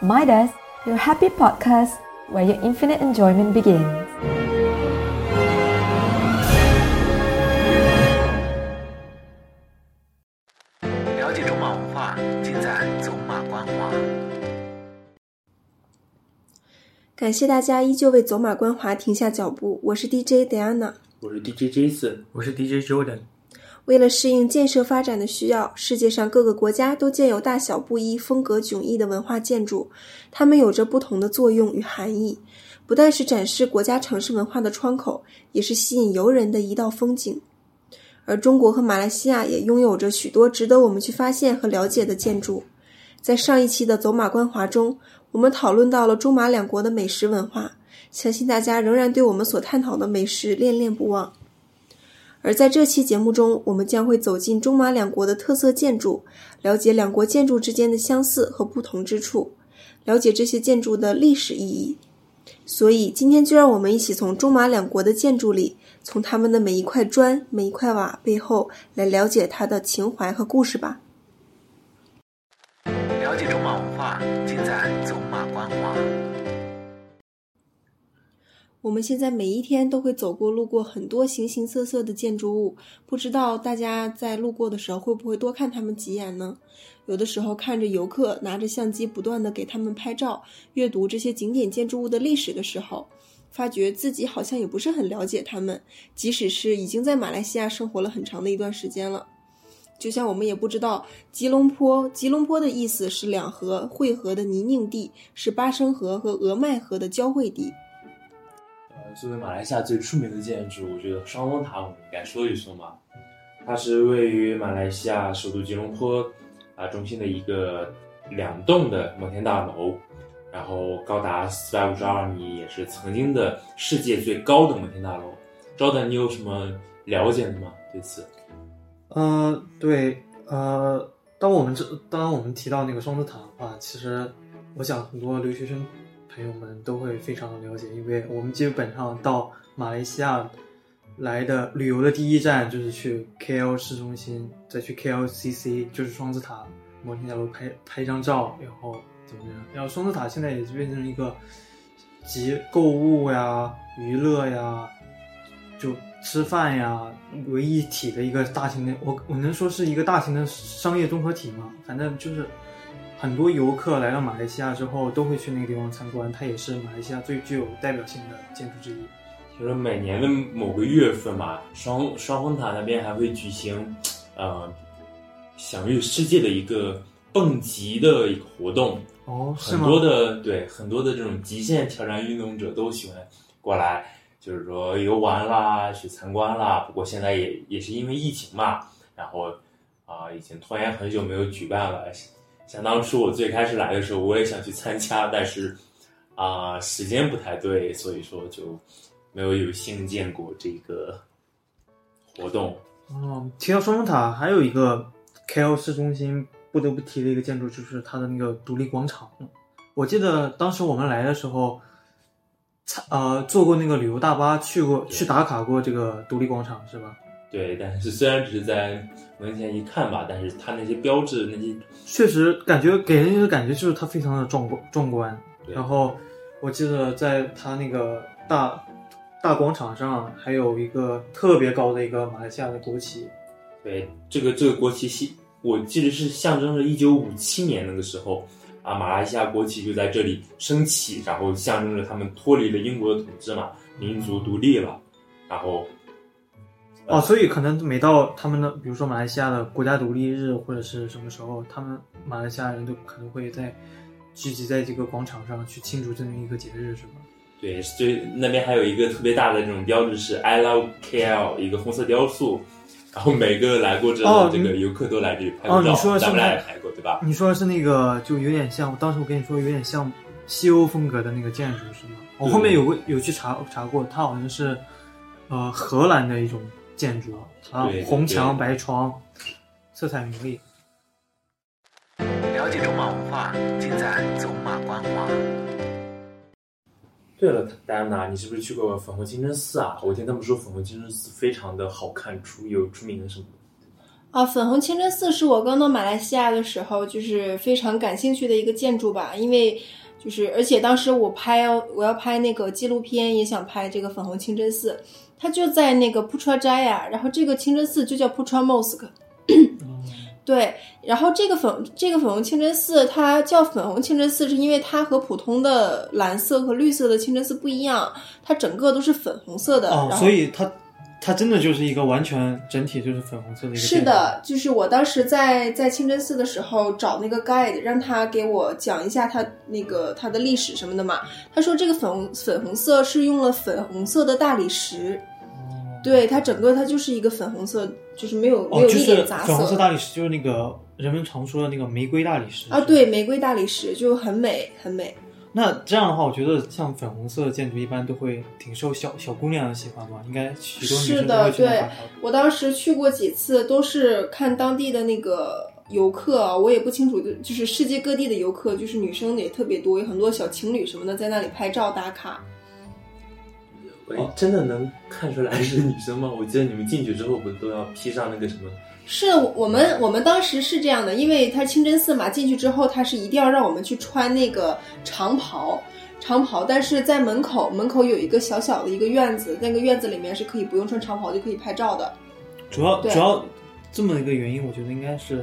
Midas, your happy podcast where your infinite enjoyment begins. 了解中马文化，尽在走马观华。感谢大家依旧为走马观华停下脚步，我是 DJ Diana。我是 DJ Jason，我是 DJ Jordan。为了适应建设发展的需要，世界上各个国家都建有大小不一、风格迥异的文化建筑，它们有着不同的作用与含义，不但是展示国家城市文化的窗口，也是吸引游人的一道风景。而中国和马来西亚也拥有着许多值得我们去发现和了解的建筑。在上一期的走马观华中，我们讨论到了中马两国的美食文化，相信大家仍然对我们所探讨的美食恋恋不忘。而在这期节目中，我们将会走进中马两国的特色建筑，了解两国建筑之间的相似和不同之处，了解这些建筑的历史意义。所以，今天就让我们一起从中马两国的建筑里，从他们的每一块砖、每一块瓦背后，来了解它的情怀和故事吧。了解中马文化，尽在我们现在每一天都会走过、路过很多形形色色的建筑物，不知道大家在路过的时候会不会多看他们几眼呢？有的时候看着游客拿着相机不断的给他们拍照，阅读这些景点建筑物的历史的时候，发觉自己好像也不是很了解他们，即使是已经在马来西亚生活了很长的一段时间了。就像我们也不知道吉隆坡，吉隆坡的意思是两河汇合的泥泞地，是巴生河和俄麦河的交汇地。作为马来西亚最出名的建筑，我觉得双峰塔我们应该说一说嘛。它是位于马来西亚首都吉隆坡啊中心的一个两栋的摩天大楼，然后高达四百五十二米，也是曾经的世界最高的摩天大楼。招等，你有什么了解的吗？对此？呃，对，呃，当我们这当我们提到那个双子塔的话，其实我想很多留学生朋友们都会非常的了解，因为我们基本上到马来西亚来的旅游的第一站就是去 KL 市中心，再去 KLCC，就是双子塔摩天大楼拍拍一张照，然后怎么样？然后双子塔现在也是变成一个集购物呀、娱乐呀，就。吃饭呀，为一体的一个大型的，我我能说是一个大型的商业综合体吗？反正就是很多游客来到马来西亚之后都会去那个地方参观，它也是马来西亚最具有代表性的建筑之一。就是每年的某个月份嘛，双双峰塔那边还会举行，呃，享誉世界的一个蹦极的一个活动。哦，很多的对很多的这种极限挑战运动者都喜欢过来。就是说游玩啦，去参观啦。不过现在也也是因为疫情嘛，然后啊，已经拖延很久没有举办了。想当初我最开始来的时候，我也想去参加，但是啊，时间不太对，所以说就没有有幸见过这个活动。哦，提到双峰塔，还有一个 KL 市中心不得不提的一个建筑，就是它的那个独立广场。我记得当时我们来的时候。呃，坐过那个旅游大巴去过去打卡过这个独立广场是吧？对，但是虽然只是在门前一看吧，但是它那些标志那些确实感觉给人的感觉就是它非常的壮观壮观。然后我记得在它那个大大广场上还有一个特别高的一个马来西亚的国旗。对，这个这个国旗系我记得是象征着一九五七年那个时候。啊，马来西亚国旗就在这里升起，然后象征着他们脱离了英国的统治嘛，民族独立了。然后，哦，所以可能每到他们的，比如说马来西亚的国家独立日或者是什么时候，他们马来西亚人都可能会在聚集在这个广场上去庆祝这么一个节日，是吗？对，就那边还有一个特别大的这种标志是 “I love KL”，一个红色雕塑。然后每个来过这的这个游客都来这里拍照，哦、你说咱们俩也拍过，对吧？你说的是那个，就有点像，当时我跟你说有点像西欧风格的那个建筑，是吗？我后面有个有去查查过，它好像是呃荷兰的一种建筑，啊红墙白窗，色彩明丽。了解中马文化，尽在走马观花。对了，戴安娜，你是不是去过粉红清真寺啊？我听他们说粉红清真寺非常的好看，出有出名的什么？啊，粉红清真寺是我刚到马来西亚的时候，就是非常感兴趣的一个建筑吧，因为就是而且当时我拍我要拍那个纪录片，也想拍这个粉红清真寺，它就在那个 Putrajaya，然后这个清真寺就叫 Putra Mosque。对，然后这个粉这个粉红清真寺，它叫粉红清真寺，是因为它和普通的蓝色和绿色的清真寺不一样，它整个都是粉红色的。所以它它真的就是一个完全整体就是粉红色的一个。是，的，就是我当时在在清真寺的时候找那个 guide，让他给我讲一下他那个它的历史什么的嘛。他说这个粉红粉红色是用了粉红色的大理石，对，它整个它就是一个粉红色，就是没有、没哦，有一就是点杂粉红色大理石，就是那个人们常说的那个玫瑰大理石啊，对，。玫瑰大理石就很美很美。那这样的话，我觉得像粉红色的建筑一般都会挺受小小姑娘的喜欢吧，应该许多女是的，生都会去那对块挑。我当时去过几次，都是看当地的那个游客，我也不清楚，就是世界各地的游客，就是女生也特别多，有很多小情侣什么的在那里拍照打卡。喂，真的能看出来是女生吗？我记得你们进去之后不是都要披上那个什么？是我们我们当时是这样的，因为它清真寺嘛，进去之后它是一定要让我们去穿那个长袍，长袍，但是在门口门口有一个小小的一个院子，那个院子里面是可以不用穿长袍就可以拍照的。主要主要这么一个原因，我觉得应该是，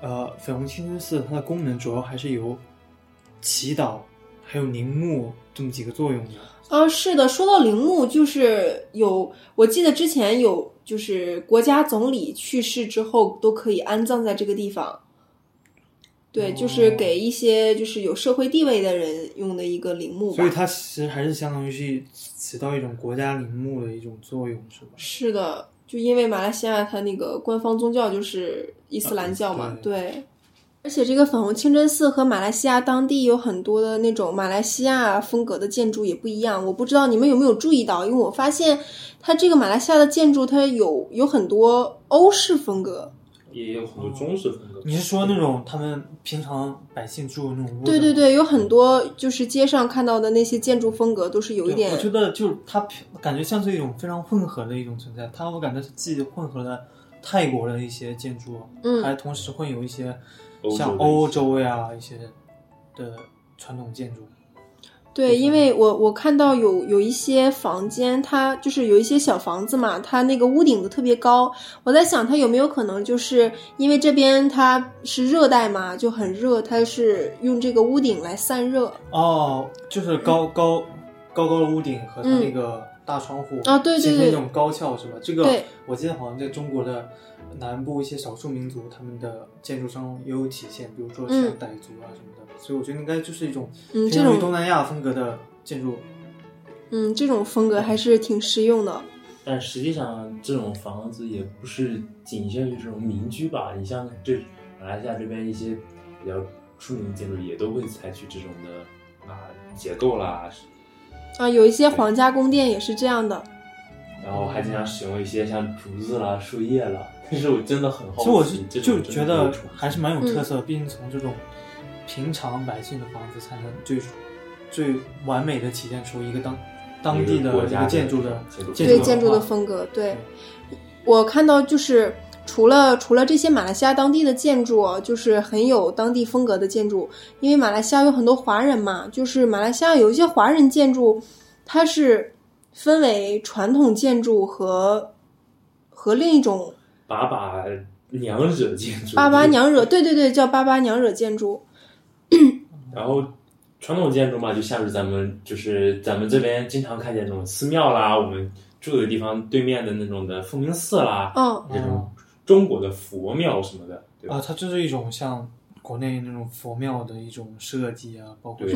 呃，粉红清真寺它的功能主要还是由祈祷还有陵墓这么几个作用的。啊，是的，说到陵墓，就是有，我记得之前有，就是国家总理去世之后都可以安葬在这个地方。对，就是哦给一些就是有社会地位的人用的一个陵墓吧。所以它其实还是相当于是起到一种国家陵墓的一种作用，是吧？是的，就因为马来西亚它那个官方宗教就是伊斯兰教嘛，啊对。而且这个粉红清真寺和马来西亚当地有很多的那种马来西亚风格的建筑也不一样，我不知道你们有没有注意到，因为我发现它这个马来西亚的建筑它有有很多欧式风格，也有很多中式风格。你是说那种他们平常百姓住的那种屋？对对对，有很多就是街上看到的那些建筑风格都是有一点我觉得就是它感觉像是一种非常混合的一种存在，它我感觉是既混合了泰国的一些建筑，嗯还同时会有一些像欧洲呀一些的传统建筑。对，因为我我看到有有一些房间，它就是有一些小房子嘛，它那个屋顶子特别高。我在想，它有没有可能就是因为这边它是热带嘛，就很热，它是用这个屋顶来散热哦，就是高高高高的屋顶和它嗯那个大窗户啊对对对形成一种高翘是吧？这个我记得好像在中国的南部一些少数民族他们的建筑上也有体现，比如说像嗯傣族啊什么的。所以我觉得应该就是一种嗯这偏向于种东南亚风格的建筑。嗯，这种风格还是挺实用的。但实际上，这种房子也不是仅限于这种民居吧？你像这马来西亚这边一些比较出名的建筑，也都会采取这种的啊结构啦，啊，有一些皇家宫殿也是这样的。然后还经常使用一些像竹子啦、树叶啦。但是我真的很好奇，其实我是就觉得还是蛮有特嗯色，毕竟从这种平常百姓的房子才能最最完美的体现出一个当当地的一个建筑的建筑对建筑的风格，对我看到就是除了除了这些马来西亚当地的建筑啊，就是很有当地风格的建筑，因为马来西亚有很多华人嘛，就是马来西亚有一些华人建筑，它是分为传统建筑和和另一种把把娘惹建筑，巴巴娘惹，对对对，叫巴巴娘惹建筑，然后传统建筑嘛，就像是咱们就是咱们这边经常看见那种寺庙啦，我们住的地方对面的那种的凤鸣寺啦，嗯，这种中国的佛庙什么的，对吧？啊，它就是一种像国内那种佛庙的一种设计啊，包括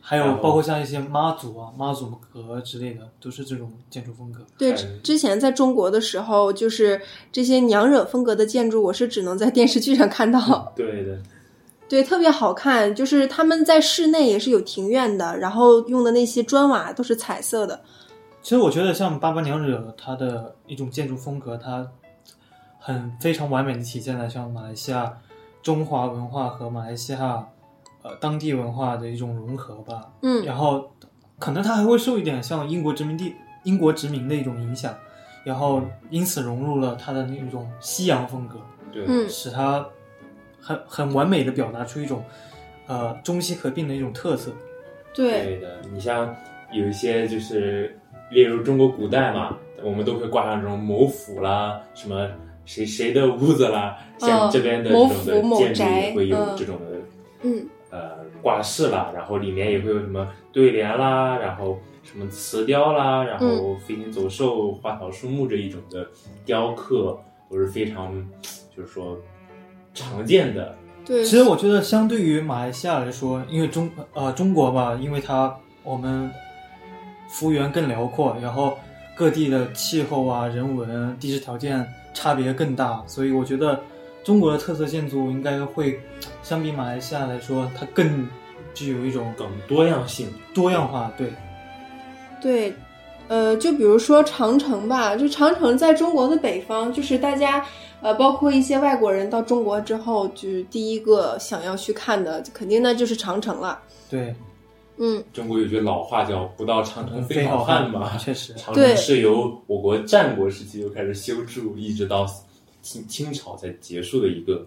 还有包括像一些妈祖啊、妈祖阁之类的，都是这种建筑风格。对嗯，之前在中国的时候，就是这些娘惹风格的建筑，我是只能在电视剧上看到。对的，对，特别好看。就是他们在室内也是有庭院的，然后用的那些砖瓦都是彩色的。其实我觉得像八八娘惹它的一种建筑风格，它很非常完美的体现了像马来西亚中华文化和马来西亚呃当地文化的一种融合吧。嗯然后可能它还会受一点像英国殖民地英国殖民的一种影响，然后因此融入了它的那种西洋风格。对，嗯使它很很完美的表达出一种呃中西合并的一种特色。对，对的，你像有一些就是，例如中国古代嘛，我们都会挂上这种某府啦，什么谁谁的屋子啦，像嗯这边的这种的建筑也会有嗯。这种的嗯。呃挂饰啦，然后里面也会有什么对联啦，然后什么瓷雕啦，然嗯。后飞禽走兽、花草树木这一种的雕刻都是非常就是说常见的。对，其实我觉得，相对于马来西亚来说，因为中呃中国吧，因为它我们幅员更辽阔，然后各地的气候啊、人文、地质条件差别更大，所以我觉得中国的特色建筑应该会相比马来西亚来说，它更具有一种更多样性，多样化。对，对，呃，就比如说长城吧，就长城在中国的北方，就是大家呃，包括一些外国人到中国之后，就是第一个想要去看的，肯定那就是长城了。对，嗯，中国有句老话叫“不到长城非好汉”嘛，确实。长城是由我国战国时期就开始修筑，一直到清清朝才结束的一个。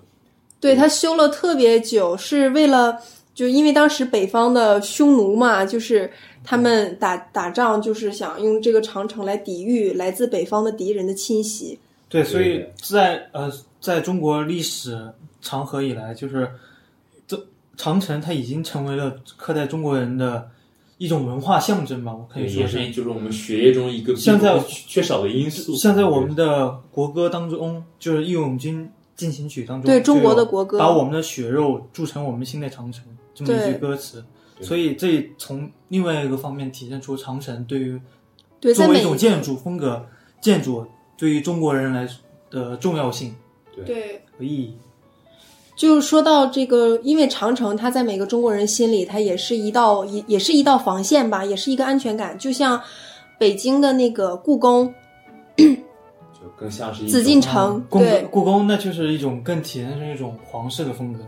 对，他修了特别久，是为了。就因为当时北方的匈奴嘛，就是他们打打仗，就是想用这个长城来抵御来自北方的敌人的侵袭。对，所以在呃，在中国历史长河以来，就是这长城它已经成为了刻在中国人的一种文化象征吧，我可以说也是就是我们血液中一个像在缺少的因素。像在我们的国歌当中，就是《义勇军进行曲》当中，对中国的国歌把我们的血肉铸成我们新的长城这么一句歌词。所以这从另外一个方面体现出长城对于对，作为一种建筑风格，建筑对于中国人来说的重要性对和意义。就是说到这个，因为长城它在每个中国人心里，它也是一道也也是一道防线吧，也是一个安全感。就像北京的那个故宫，就更像是一紫禁城故对故宫那就是一种更体现是一种皇室的风格。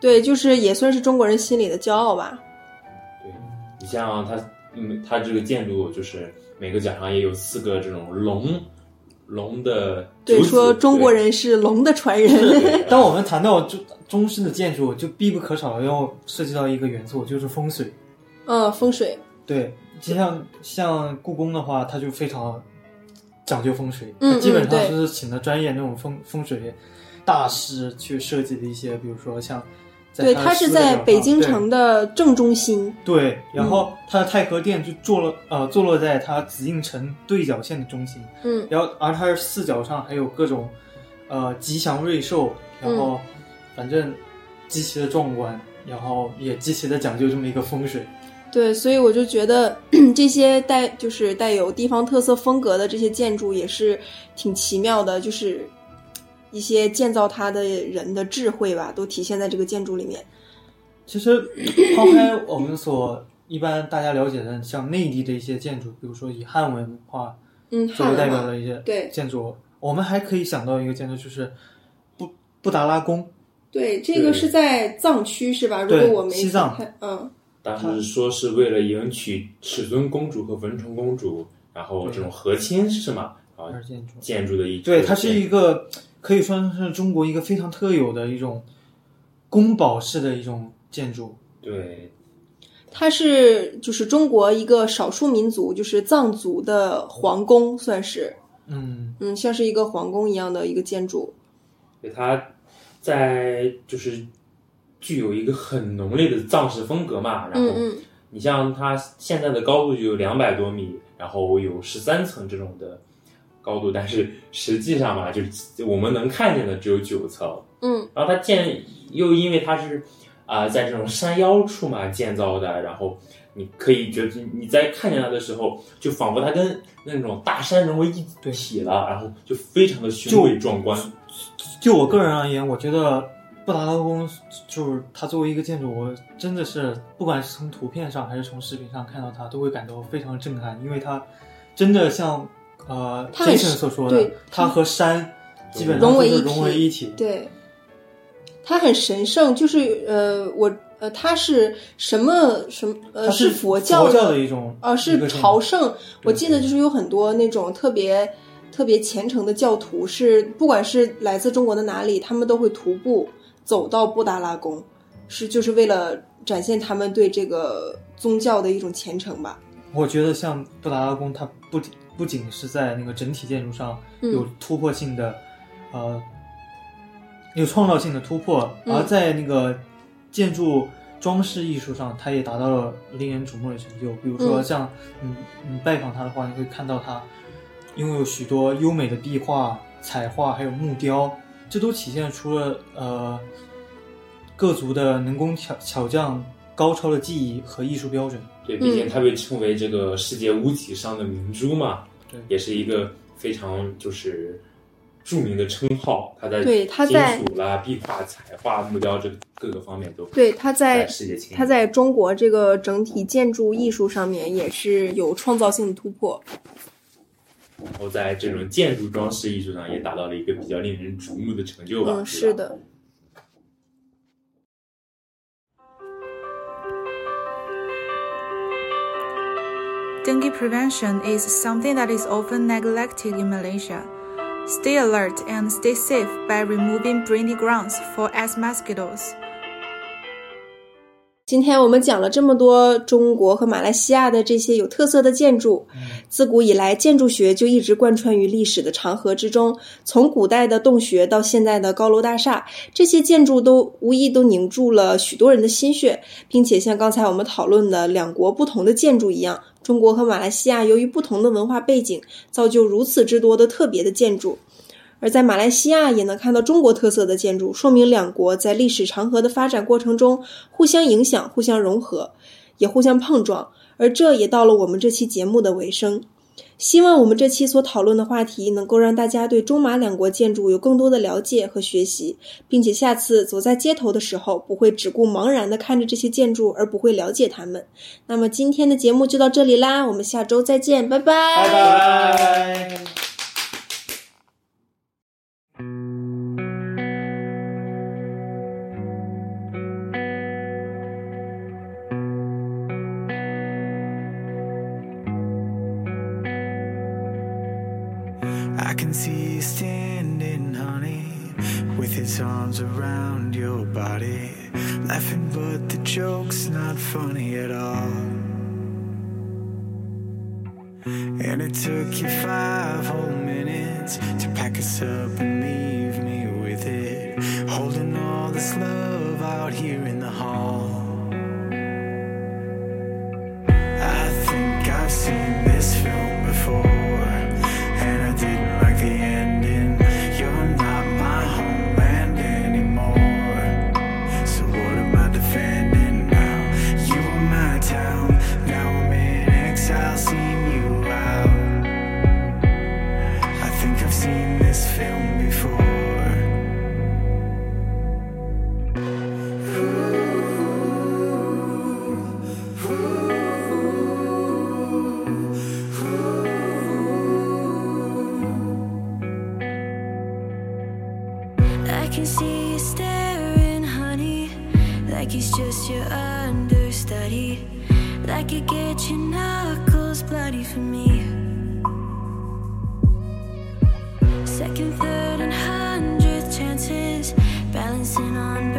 对，就是也算是中国人心里的骄傲吧。对，你像它，嗯，它这个建筑就是每个角上也有四个这种龙，龙的对，九子说中国人是龙的传人。当我们谈到中中式的建筑，就必不可少的要涉及到一个元素，就是风水。嗯，风水。对，就像像故宫的话，它就非常讲究风水，嗯它基本上就是请的专业那种风风水大师去设计的一些，比如说像在对，它它是在北京城的正中心。对，然后嗯它的太和殿就坐落呃坐落在它紫禁城对角线的中心，嗯，然后而它的四角上还有各种呃吉祥瑞兽，然后反正极其的壮观，然后也极其的讲究这么一个风水。对，所以我就觉得 这些带就是带有地方特色风格的这些建筑也是挺奇妙的，就是一些建造它的人的智慧吧，都体现在这个建筑里面。其实抛开我们所一般大家了解的像内地的一些建筑，比如说以汉文化嗯，作为代汉文化表的一些对建筑，我们还可以想到一个建筑，就是布布达拉宫。对，这个是在藏区是吧？如对果我没西藏，嗯，当时说是为了迎娶尺尊公主和文成公主，然后这种和亲是吗？啊，而建筑建筑的一对，它是一个可以说是中国一个非常特有的一种宫堡式的一种建筑。对它是就是中国一个少数民族，就是藏族的皇宫，算是嗯，嗯，像是一个皇宫一样的一个建筑。对，它在就是具有一个很浓烈的藏式风格嘛。然后嗯嗯，你像它现在的高度就有两百多米，然后有十三层这种的高度，但是实际上嘛，就是我们能看见的只有九层。嗯，然后它建又因为它是啊、在这种山腰处嘛建造的，然后你可以觉得你在看见它的时候，就仿佛它跟那种大山融为一体了，然后就非常的雄伟壮观。就我个人而言，我觉得布达拉宫就是它作为一个建筑，我真的是不管是从图片上还是从视频上看到它，都会感到非常震撼，因为它真的像呃他很 Jason 所说的对，它和山基本上融为一体就是融为一体。对，它很神圣，就是呃，我呃，它是什么什么呃，是佛教教的一种呃，是朝圣。我记得就是有很多那种特别特别虔诚的教徒，是不管是来自中国的哪里，他们都会徒步走到布达拉宫，是就是为了展现他们对这个宗教的一种虔诚吧。我觉得像布达拉宫，它不不仅是在那个整体建筑上嗯有突破性的，呃，有创造性的突破，嗯而在那个建筑装饰艺术上，它也达到了令人瞩目的成就。比如说嗯像嗯嗯拜访它的话，你会看到它拥有许多优美的壁画、彩画，还有木雕，这都体现出了呃各族的能工巧巧匠高超的技艺和艺术标准。对，毕竟它被称为这个世界屋脊上的明珠嘛，对也是一个非常就是著名的称号。它在对它在金在属啦、壁画、彩画、木雕这各个方面都对，它在在世界前。它在中国这个整体建筑艺术上面也是有创造性的突破。然后在这种建筑装饰艺术上也达到了一个比较令人瞩目的成就吧。嗯，是的是。Dengue prevention is something that is often neglected in Malaysia. Stay alert and stay safe by removing breeding grounds for as mosquitoes. 今天我们讲了这么多中国和马来西亚的这些有特色的建筑，自古以来，建筑学就一直贯穿于历史的长河之中。从古代的洞穴到现在的高楼大厦，这些建筑都无疑都凝住了许多人的心血，并且像刚才我们讨论的两国不同的建筑一样，中国和马来西亚由于不同的文化背景，造就如此之多的特别的建筑。而在马来西亚也能看到中国特色的建筑，说明两国在历史长河的发展过程中互相影响、互相融合，也互相碰撞。而这也到了我们这期节目的尾声。希望我们这期所讨论的话题能够让大家对中马两国建筑有更多的了解和学习，并且下次走在街头的时候，不会只顾茫然地看着这些建筑而不会了解它们。那么今天的节目就到这里啦，我们下周再见，拜拜。拜拜。Arms around your body, laughing, but the joke's not funny at all. And it took you five whole minutes to pack us up like it's just your understudy. Like you get your knuckles bloody for me. Second, third, and hundredth chances, balancing on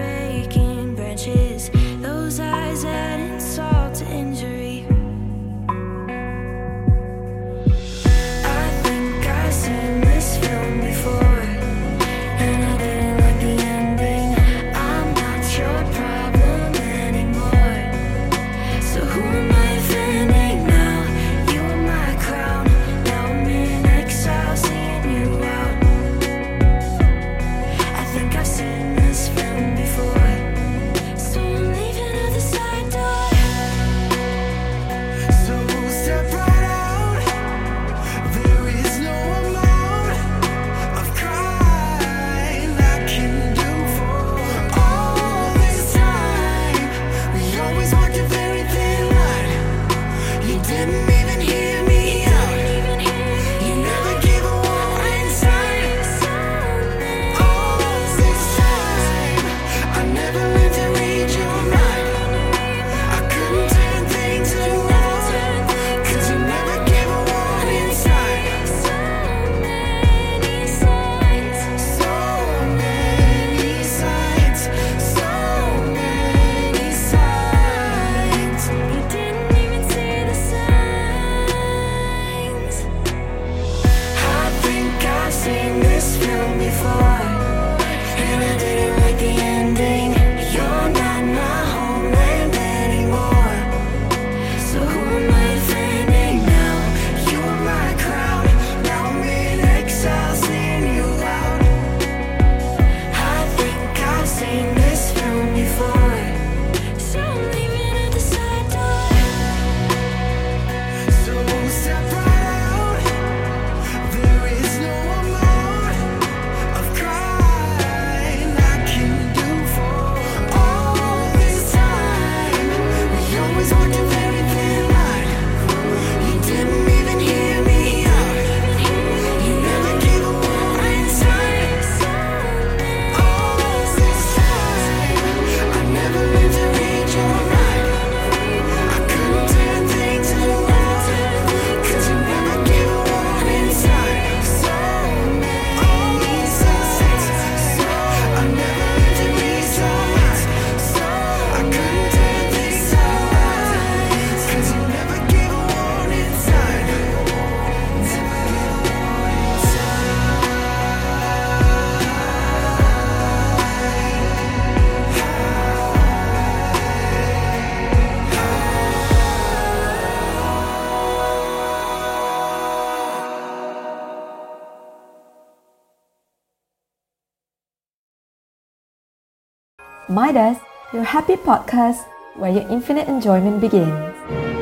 Midas, your happy podcast where your infinite enjoyment begins.